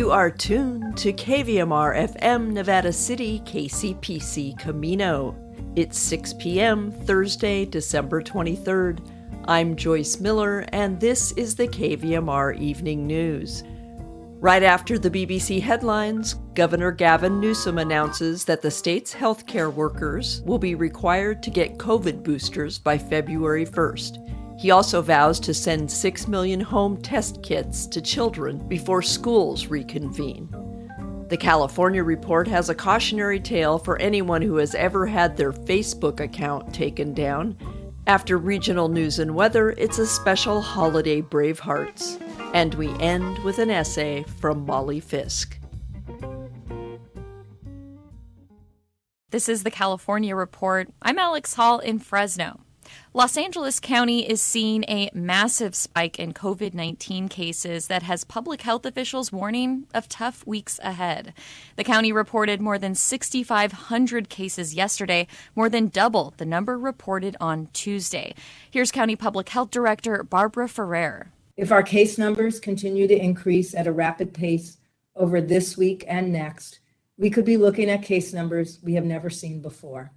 You are tuned to KVMR FM Nevada City, KCPC Camino. It's 6 p.m., Thursday, December 23rd. I'm Joyce Miller, and this is the KVMR Evening News. Right after the BBC headlines, Governor Gavin Newsom announces that the state's healthcare workers will be required to get COVID boosters by February 1st. He also vows to send 6 million home test kits to children before schools reconvene. The California report has a cautionary tale for anyone who has ever had their Facebook account taken down. After regional news and weather, it's a special holiday Bravehearts. And we end with an essay from Molly Fisk. This is the California Report. I'm Alex Hall in Fresno. Los Angeles County is seeing a massive spike in COVID 19 cases that has public health officials warning of tough weeks ahead. The county reported more than 6,500 cases yesterday, more than double the number reported on Tuesday. Here's County Public Health Director Barbara Ferrer. If our case numbers continue to increase at a rapid pace over this week and next, we could be looking at case numbers we have never seen before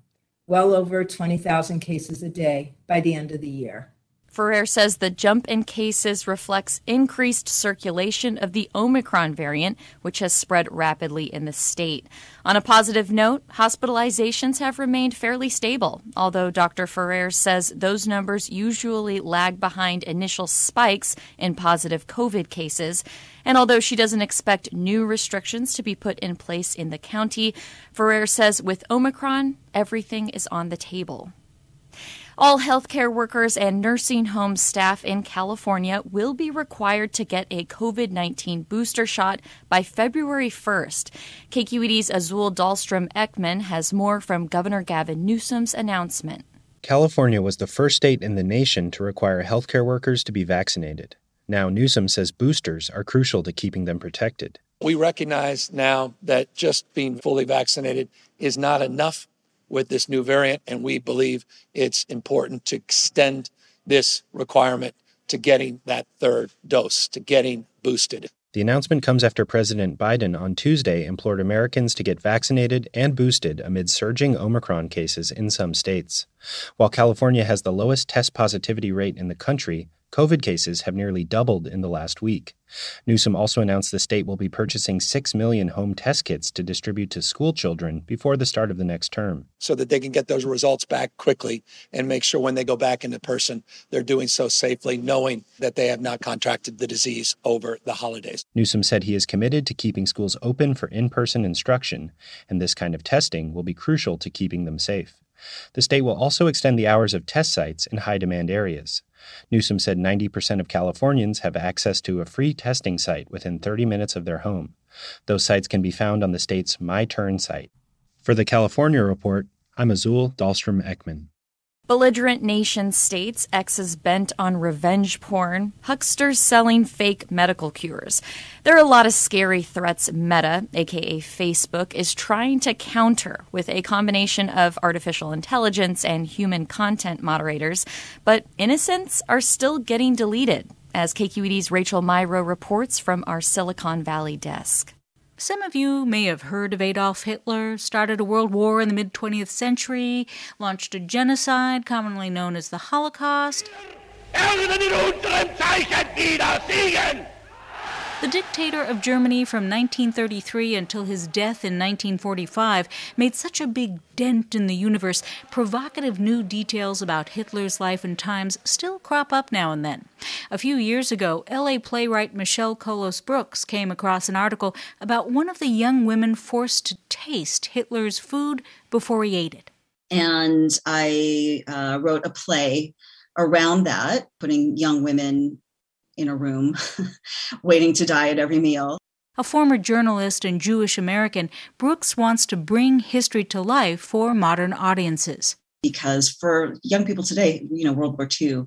well over 20,000 cases a day by the end of the year. Ferrer says the jump in cases reflects increased circulation of the Omicron variant, which has spread rapidly in the state. On a positive note, hospitalizations have remained fairly stable, although Dr. Ferrer says those numbers usually lag behind initial spikes in positive COVID cases. And although she doesn't expect new restrictions to be put in place in the county, Ferrer says with Omicron, everything is on the table. All healthcare workers and nursing home staff in California will be required to get a COVID 19 booster shot by February 1st. KQED's Azul Dahlstrom Eckman has more from Governor Gavin Newsom's announcement. California was the first state in the nation to require healthcare workers to be vaccinated. Now, Newsom says boosters are crucial to keeping them protected. We recognize now that just being fully vaccinated is not enough with this new variant, and we believe it's important to extend this requirement to getting that third dose, to getting boosted. The announcement comes after President Biden on Tuesday implored Americans to get vaccinated and boosted amid surging Omicron cases in some states. While California has the lowest test positivity rate in the country, COVID cases have nearly doubled in the last week. Newsom also announced the state will be purchasing 6 million home test kits to distribute to school children before the start of the next term. So that they can get those results back quickly and make sure when they go back into person, they're doing so safely, knowing that they have not contracted the disease over the holidays. Newsom said he is committed to keeping schools open for in person instruction, and this kind of testing will be crucial to keeping them safe. The state will also extend the hours of test sites in high demand areas. Newsom said 90% of Californians have access to a free testing site within 30 minutes of their home. Those sites can be found on the state's My Turn site. For the California Report, I'm Azul Dahlstrom Eckman. Belligerent nation states, exes bent on revenge porn, hucksters selling fake medical cures. There are a lot of scary threats Meta, aka Facebook, is trying to counter with a combination of artificial intelligence and human content moderators, but innocents are still getting deleted, as KQED's Rachel Myrow reports from our Silicon Valley desk. Some of you may have heard of Adolf Hitler, started a world war in the mid 20th century, launched a genocide commonly known as the Holocaust. The dictator of Germany from 1933 until his death in 1945 made such a big dent in the universe, provocative new details about Hitler's life and times still crop up now and then. A few years ago, LA playwright Michelle Kholos Brooks came across an article about one of the young women forced to taste Hitler's food before he ate it. And I uh, wrote a play around that, putting young women in a room waiting to die at every meal. A former journalist and Jewish American, Brooks wants to bring history to life for modern audiences. Because for young people today, you know, World War II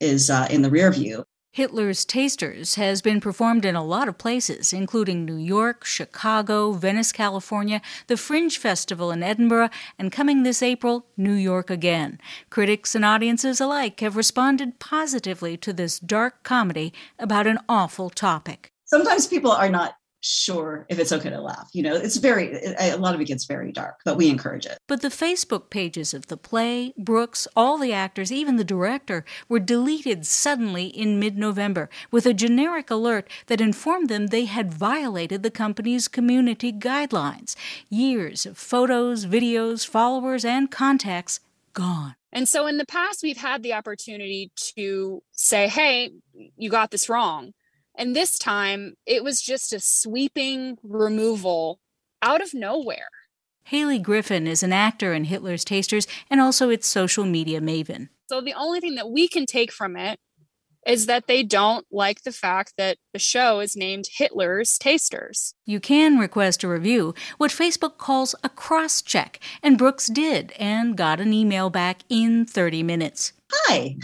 is uh, in the rear view. Hitler's Tasters has been performed in a lot of places, including New York, Chicago, Venice, California, the Fringe Festival in Edinburgh, and coming this April, New York again. Critics and audiences alike have responded positively to this dark comedy about an awful topic. Sometimes people are not sure if it's okay to laugh. You know, it's very, a lot of it gets very dark, but we encourage it. But the Facebook pages of the play, Brooks, all the actors, even the director, were deleted suddenly in mid November with a generic alert that informed them they had violated the company's community guidelines. Years of photos, videos, followers, and contacts gone. And so in the past, we've had the opportunity to say, hey, you got this wrong and this time it was just a sweeping removal out of nowhere. Haley Griffin is an actor in Hitler's Tasters and also its social media maven. So the only thing that we can take from it is that they don't like the fact that the show is named Hitler's Tasters. You can request a review, what Facebook calls a cross check, and Brooks did and got an email back in 30 minutes. Hi,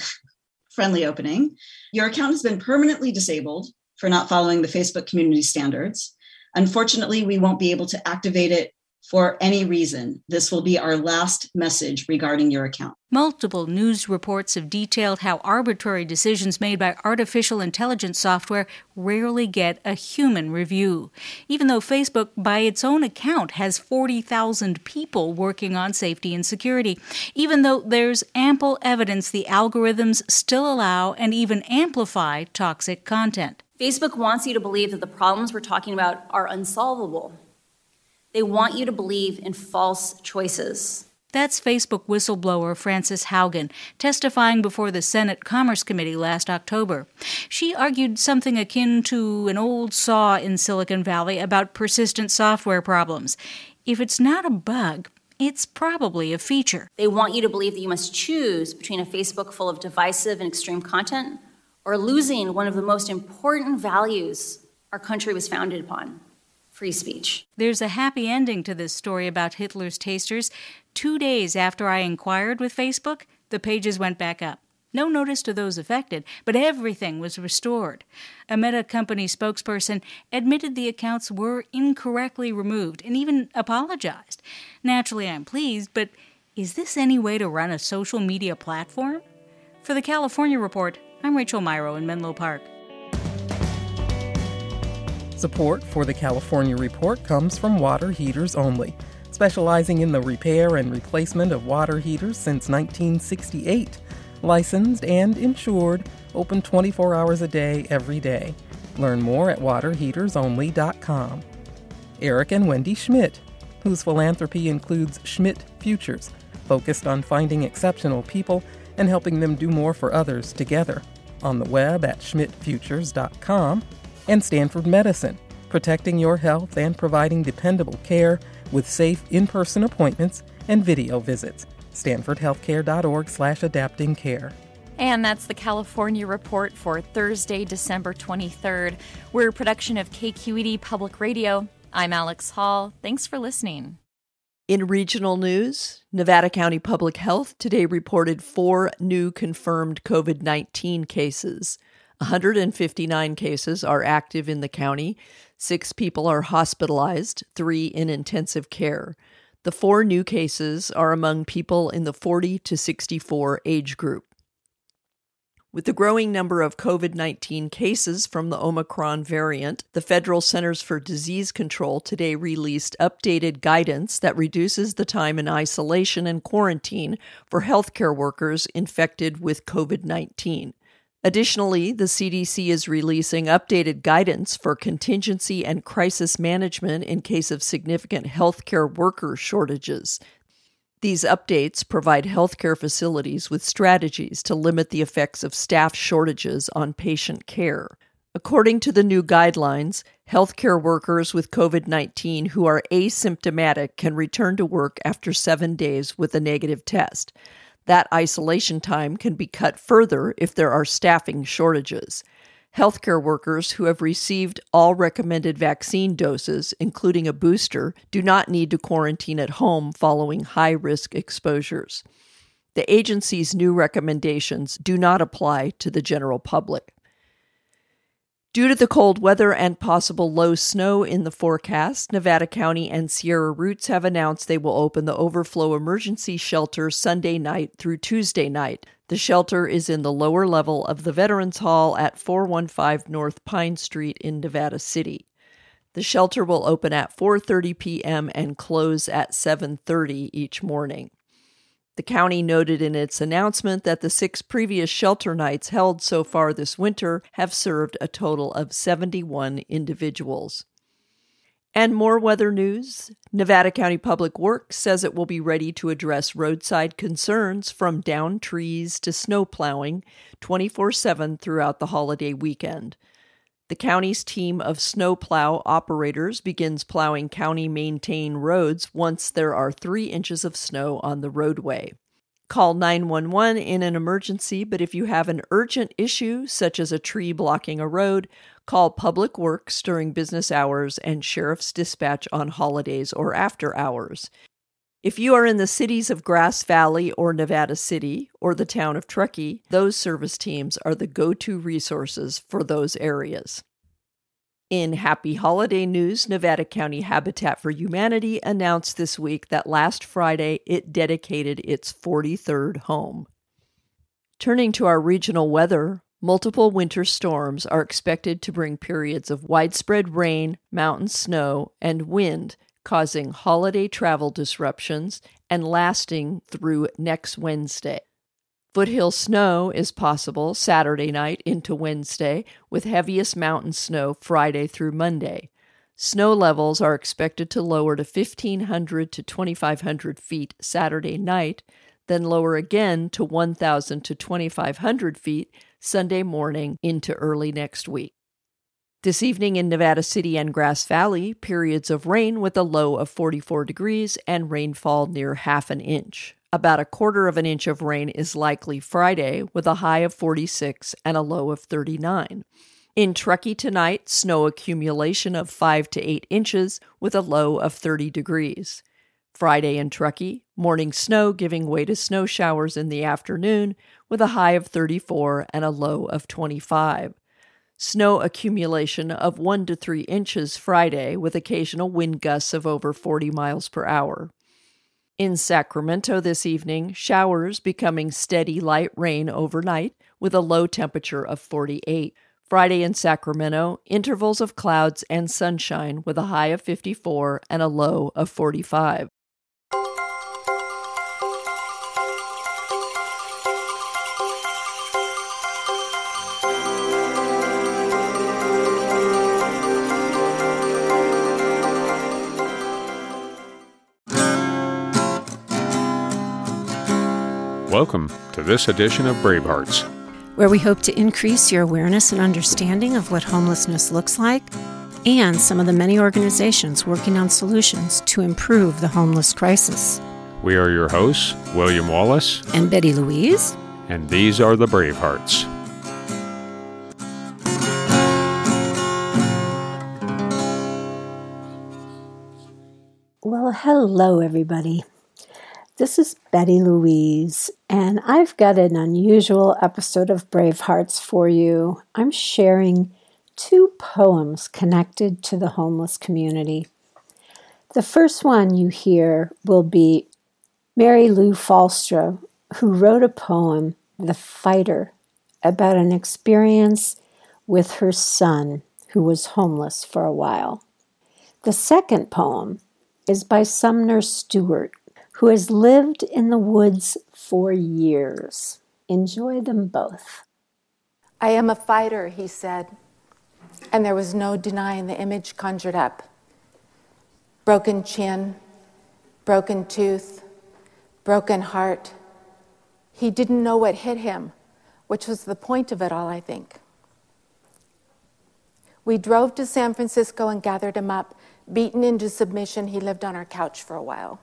friendly opening. Your account has been permanently disabled for not following the Facebook community standards. Unfortunately, we won't be able to activate it for any reason. This will be our last message regarding your account. Multiple news reports have detailed how arbitrary decisions made by artificial intelligence software rarely get a human review. Even though Facebook, by its own account, has 40,000 people working on safety and security, even though there's ample evidence the algorithms still allow and even amplify toxic content. Facebook wants you to believe that the problems we're talking about are unsolvable. They want you to believe in false choices. That's Facebook whistleblower Frances Haugen testifying before the Senate Commerce Committee last October. She argued something akin to an old saw in Silicon Valley about persistent software problems. If it's not a bug, it's probably a feature. They want you to believe that you must choose between a Facebook full of divisive and extreme content or losing one of the most important values our country was founded upon free speech. There's a happy ending to this story about Hitler's tasters. Two days after I inquired with Facebook, the pages went back up. No notice to those affected, but everything was restored. A Meta company spokesperson admitted the accounts were incorrectly removed and even apologized. Naturally, I'm pleased, but is this any way to run a social media platform? For the California Report, I'm Rachel Myrow in Menlo Park. Support for the California Report comes from Water Heaters Only, specializing in the repair and replacement of water heaters since 1968. Licensed and insured, open 24 hours a day, every day. Learn more at waterheatersonly.com. Eric and Wendy Schmidt, whose philanthropy includes Schmidt Futures, focused on finding exceptional people and helping them do more for others together. On the web at schmidtfutures.com. And Stanford Medicine, protecting your health and providing dependable care with safe in-person appointments and video visits. stanfordhealthcare.org slash adapting care. And that's the California Report for Thursday, December 23rd. We're a production of KQED Public Radio. I'm Alex Hall. Thanks for listening. In regional news, Nevada County Public Health today reported four new confirmed COVID 19 cases. 159 cases are active in the county. Six people are hospitalized, three in intensive care. The four new cases are among people in the 40 to 64 age group. With the growing number of COVID 19 cases from the Omicron variant, the Federal Centers for Disease Control today released updated guidance that reduces the time in isolation and quarantine for healthcare workers infected with COVID 19. Additionally, the CDC is releasing updated guidance for contingency and crisis management in case of significant healthcare worker shortages. These updates provide healthcare facilities with strategies to limit the effects of staff shortages on patient care. According to the new guidelines, healthcare workers with COVID 19 who are asymptomatic can return to work after seven days with a negative test. That isolation time can be cut further if there are staffing shortages. Healthcare workers who have received all recommended vaccine doses, including a booster, do not need to quarantine at home following high risk exposures. The agency's new recommendations do not apply to the general public. Due to the cold weather and possible low snow in the forecast, Nevada County and Sierra Roots have announced they will open the overflow emergency shelter Sunday night through Tuesday night. The shelter is in the lower level of the Veterans Hall at 415 North Pine Street in Nevada City. The shelter will open at 4:30 p.m. and close at 7:30 each morning. The county noted in its announcement that the six previous shelter nights held so far this winter have served a total of 71 individuals. And more weather news. Nevada County Public Works says it will be ready to address roadside concerns from downed trees to snow plowing 24 7 throughout the holiday weekend. The county's team of snowplow operators begins plowing county maintained roads once there are three inches of snow on the roadway. Call 911 in an emergency, but if you have an urgent issue, such as a tree blocking a road, call Public Works during business hours and Sheriff's Dispatch on holidays or after hours. If you are in the cities of Grass Valley or Nevada City or the town of Truckee, those service teams are the go to resources for those areas. In happy holiday news, Nevada County Habitat for Humanity announced this week that last Friday it dedicated its 43rd home. Turning to our regional weather, multiple winter storms are expected to bring periods of widespread rain, mountain snow, and wind, causing holiday travel disruptions and lasting through next Wednesday. Foothill snow is possible Saturday night into Wednesday, with heaviest mountain snow Friday through Monday. Snow levels are expected to lower to 1,500 to 2,500 feet Saturday night, then lower again to 1,000 to 2,500 feet Sunday morning into early next week. This evening in Nevada City and Grass Valley, periods of rain with a low of 44 degrees and rainfall near half an inch. About a quarter of an inch of rain is likely Friday, with a high of 46 and a low of 39. In Truckee tonight, snow accumulation of 5 to 8 inches with a low of 30 degrees. Friday in Truckee, morning snow giving way to snow showers in the afternoon with a high of 34 and a low of 25. Snow accumulation of 1 to 3 inches Friday with occasional wind gusts of over 40 miles per hour. In Sacramento this evening, showers becoming steady light rain overnight with a low temperature of 48. Friday in Sacramento, intervals of clouds and sunshine with a high of 54 and a low of 45. Welcome to this edition of Bravehearts, where we hope to increase your awareness and understanding of what homelessness looks like and some of the many organizations working on solutions to improve the homeless crisis. We are your hosts, William Wallace and Betty Louise, and these are the Bravehearts. Well, hello, everybody. This is Betty Louise, and I've got an unusual episode of Bravehearts for you. I'm sharing two poems connected to the homeless community. The first one you hear will be Mary Lou Falstra, who wrote a poem, The Fighter, about an experience with her son who was homeless for a while. The second poem is by Sumner Stewart, who has lived in the woods for years. Enjoy them both. I am a fighter, he said, and there was no denying the image conjured up. Broken chin, broken tooth, broken heart. He didn't know what hit him, which was the point of it all, I think. We drove to San Francisco and gathered him up. Beaten into submission, he lived on our couch for a while.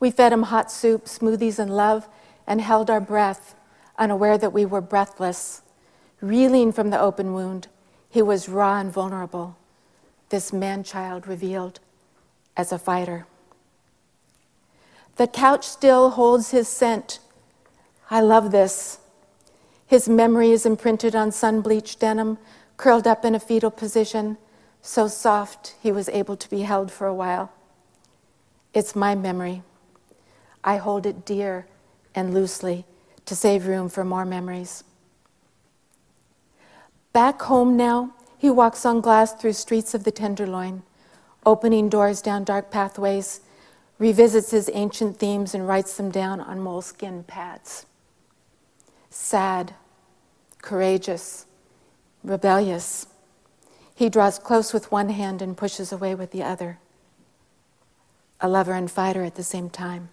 We fed him hot soup, smoothies, and love, and held our breath, unaware that we were breathless. Reeling from the open wound, he was raw and vulnerable, this man child revealed as a fighter. The couch still holds his scent. I love this. His memory is imprinted on sun bleached denim, curled up in a fetal position, so soft he was able to be held for a while. It's my memory. I hold it dear and loosely to save room for more memories. Back home now, He walks on glass through streets of the Tenderloin, opening doors down dark pathways, revisits his ancient themes and writes them down on moleskin pads. Sad, courageous, rebellious. He draws close with one hand and pushes away with the other. A lover and fighter at the same time.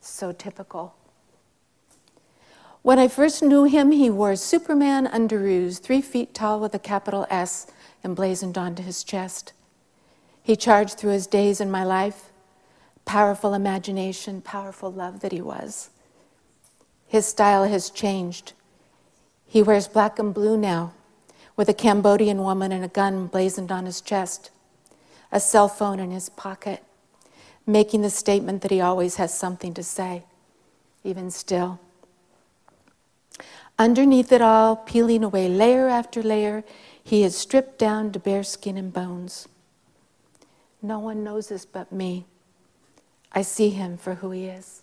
So typical. When I first knew him, he wore Superman underoos, three feet tall with a capital S emblazoned onto his chest. He charged through his days in my life, powerful imagination, powerful love that he was. His style has changed. He wears black and blue now, with a Cambodian woman and a gun blazoned on his chest, a cell phone in his pocket, making the statement that he always has something to say, even still. Underneath it all, peeling away layer after layer, he is stripped down to bare skin and bones. No one knows this but me. I see him for who he is.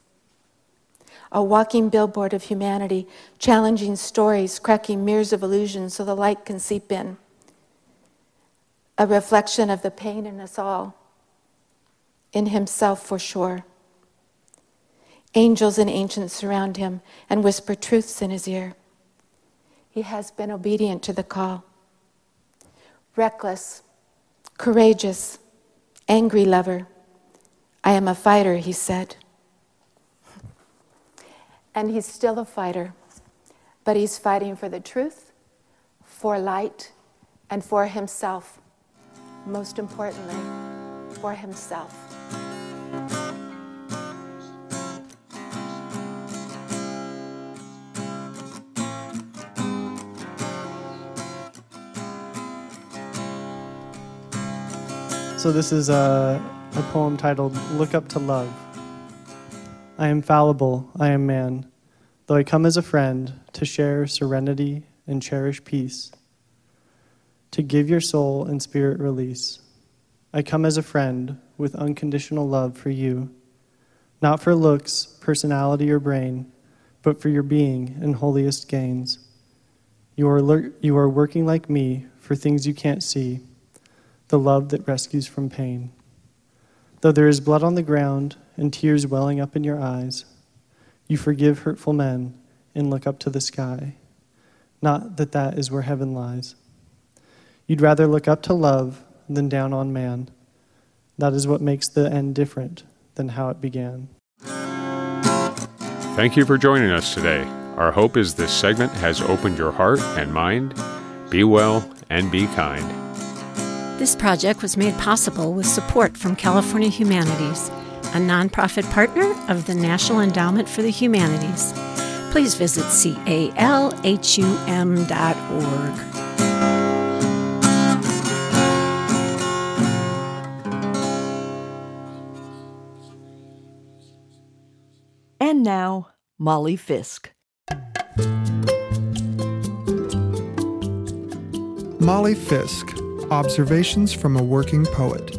A walking billboard of humanity, challenging stories, cracking mirrors of illusion so the light can seep in. A reflection of the pain in us all, in himself for sure. Angels and ancients surround him and whisper truths in his ear. He has been obedient to the call. Reckless, courageous, angry lover. I am a fighter, he said. And he's still a fighter, but he's fighting for the truth, for light, and for himself. Most importantly, for himself. So, this is a, a poem titled Look Up to Love. I am fallible, I am man, though I come as a friend to share serenity and cherish peace, to give your soul and spirit release. I come as a friend with unconditional love for you, not for looks, personality, or brain, but for your being and holiest gains. You are, you are working like me for things you can't see the love that rescues from pain. Though there is blood on the ground and tears welling up in your eyes, you forgive hurtful men and look up to the sky. Not that that is where heaven lies. You'd rather look up to love than down on man. That is what makes the end different than how it began. Thank you for joining us today. Our hope is this segment has opened your heart and mind. Be well and be kind. This project was made possible with support from California Humanities, a nonprofit partner of the National Endowment for the Humanities. Please visit calhum.org. And now, Molly Fisk. Molly Fisk Observations from a Working Poet.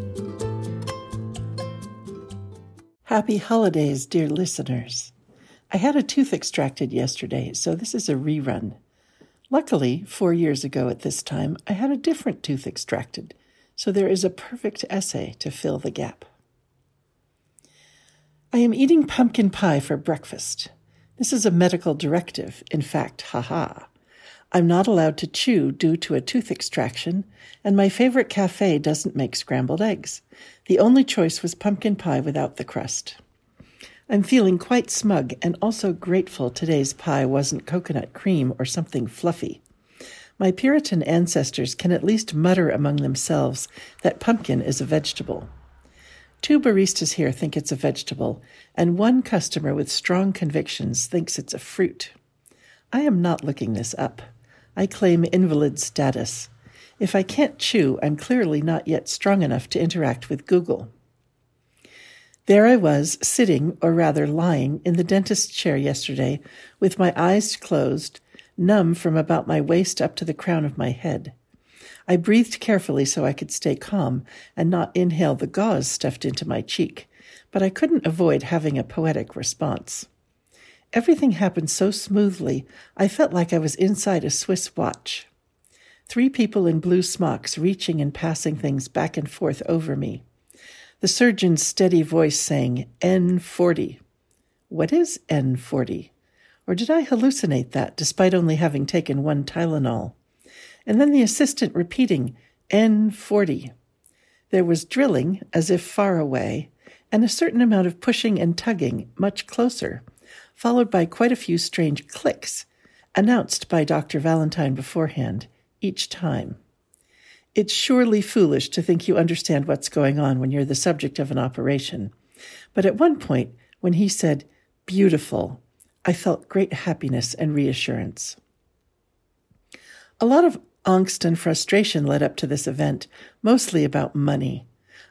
Happy holidays, dear listeners. I had a tooth extracted yesterday, so this is a rerun. Luckily, four years ago at this time, I had a different tooth extracted, so there is a perfect essay to fill the gap. I am eating pumpkin pie for breakfast. This is a medical directive, in fact, haha. I'm not allowed to chew due to a tooth extraction, and my favorite cafe doesn't make scrambled eggs. The only choice was pumpkin pie without the crust. I'm feeling quite smug and also grateful today's pie wasn't coconut cream or something fluffy. My Puritan ancestors can at least mutter among themselves that pumpkin is a vegetable. Two baristas here think it's a vegetable, and one customer with strong convictions thinks it's a fruit. I am not looking this up. I claim invalid status. If I can't chew, I'm clearly not yet strong enough to interact with Google. There I was, sitting, or rather lying, in the dentist's chair yesterday, with my eyes closed, numb from about my waist up to the crown of my head. I breathed carefully so I could stay calm and not inhale the gauze stuffed into my cheek, but I couldn't avoid having a poetic response. Everything happened so smoothly, I felt like I was inside a Swiss watch. Three people in blue smocks reaching and passing things back and forth over me. The surgeon's steady voice saying, N40. What is N40? Or did I hallucinate that despite only having taken one Tylenol? And then the assistant repeating, N40. There was drilling, as if far away, and a certain amount of pushing and tugging much closer, followed by quite a few strange clicks, announced by Dr. Valentine beforehand, each time. It's surely foolish to think you understand what's going on when you're the subject of an operation. But at one point, when he said, beautiful, I felt great happiness and reassurance. A lot of angst and frustration led up to this event, mostly about money.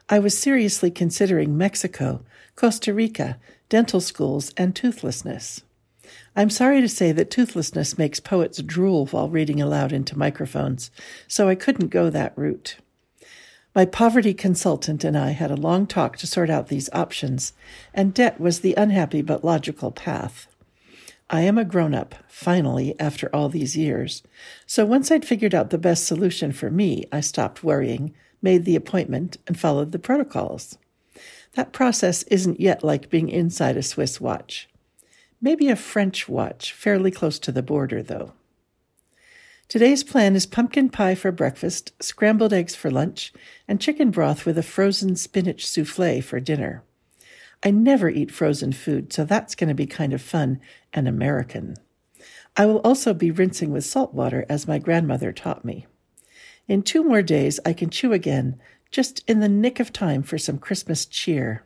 I was seriously considering Mexico, Costa Rica, dental schools, and toothlessness. I'm sorry to say that toothlessness makes poets drool while reading aloud into microphones, so I couldn't go that route. My poverty consultant and I had a long talk to sort out these options, and debt was the unhappy but logical path. I am a grown up, finally, after all these years. So once I'd figured out the best solution for me, I stopped worrying, made the appointment, and followed the protocols. That process isn't yet like being inside a Swiss watch. Maybe a French watch, fairly close to the border, though. Today's plan is pumpkin pie for breakfast, scrambled eggs for lunch, and chicken broth with a frozen spinach souffle for dinner. I never eat frozen food, so that's going to be kind of fun and American. I will also be rinsing with salt water, as my grandmother taught me. In two more days, I can chew again, just in the nick of time for some Christmas cheer.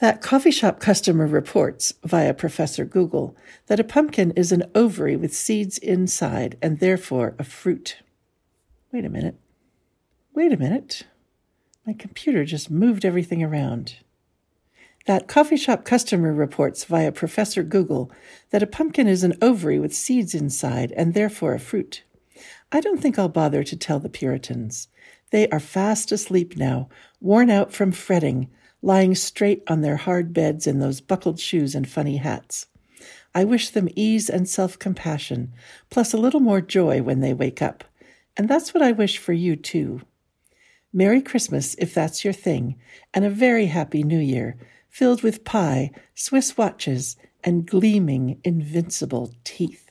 That coffee shop customer reports, via Professor Google, that a pumpkin is an ovary with seeds inside and therefore a fruit. Wait a minute. Wait a minute. My computer just moved everything around. That coffee shop customer reports via Professor Google that a pumpkin is an ovary with seeds inside and therefore a fruit. I don't think I'll bother to tell the Puritans. They are fast asleep now, worn out from fretting, lying straight on their hard beds in those buckled shoes and funny hats. I wish them ease and self compassion, plus a little more joy when they wake up. And that's what I wish for you, too. Merry Christmas, if that's your thing, and a very happy New Year, filled with pie, Swiss watches, and gleaming, invincible teeth.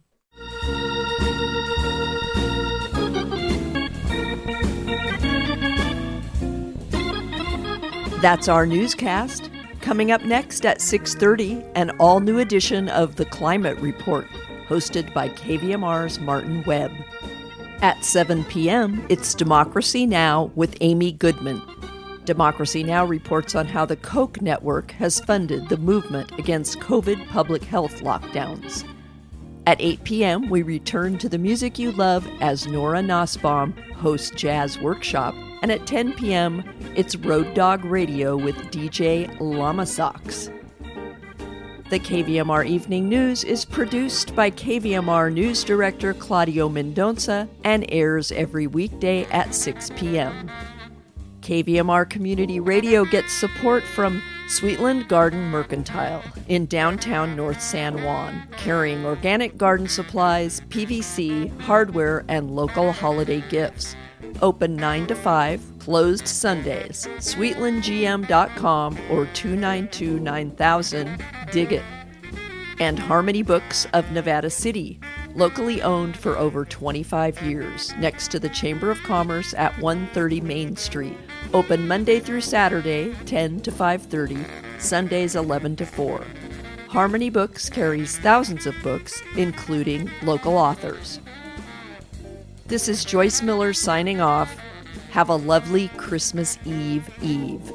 That's our newscast. Coming up next at 6:30, an all-new edition of The Climate Report, hosted by KVMR's Martin Webb. At 7 p.m., it's Democracy Now! with Amy Goodman. Democracy Now! reports on how the Koch network has funded the movement against COVID public health lockdowns. At 8 p.m., we return to the music you love as Nora Nussbaum hosts Jazz Workshop. And at 10 p.m., it's Road Dog Radio with DJ Llama Socks. The KVMR Evening News is produced by KVMR News Director Claudio Mendonça and airs every weekday at 6 p.m. KVMR Community Radio gets support from Sweetland Garden Mercantile in downtown North San Juan, carrying organic garden supplies, PVC, hardware, and local holiday gifts. Open 9 to 5, closed Sundays. SweetlandGM.com or 292 9000. Dig it. And Harmony Books of Nevada City, locally owned for over 25 years, next to the Chamber of Commerce at 130 Main Street. Open Monday through Saturday, 10 to 5:30, Sundays 11 to 4. Harmony Books carries thousands of books, including local authors. This is Joyce Miller signing off. Have a lovely Christmas Eve Eve.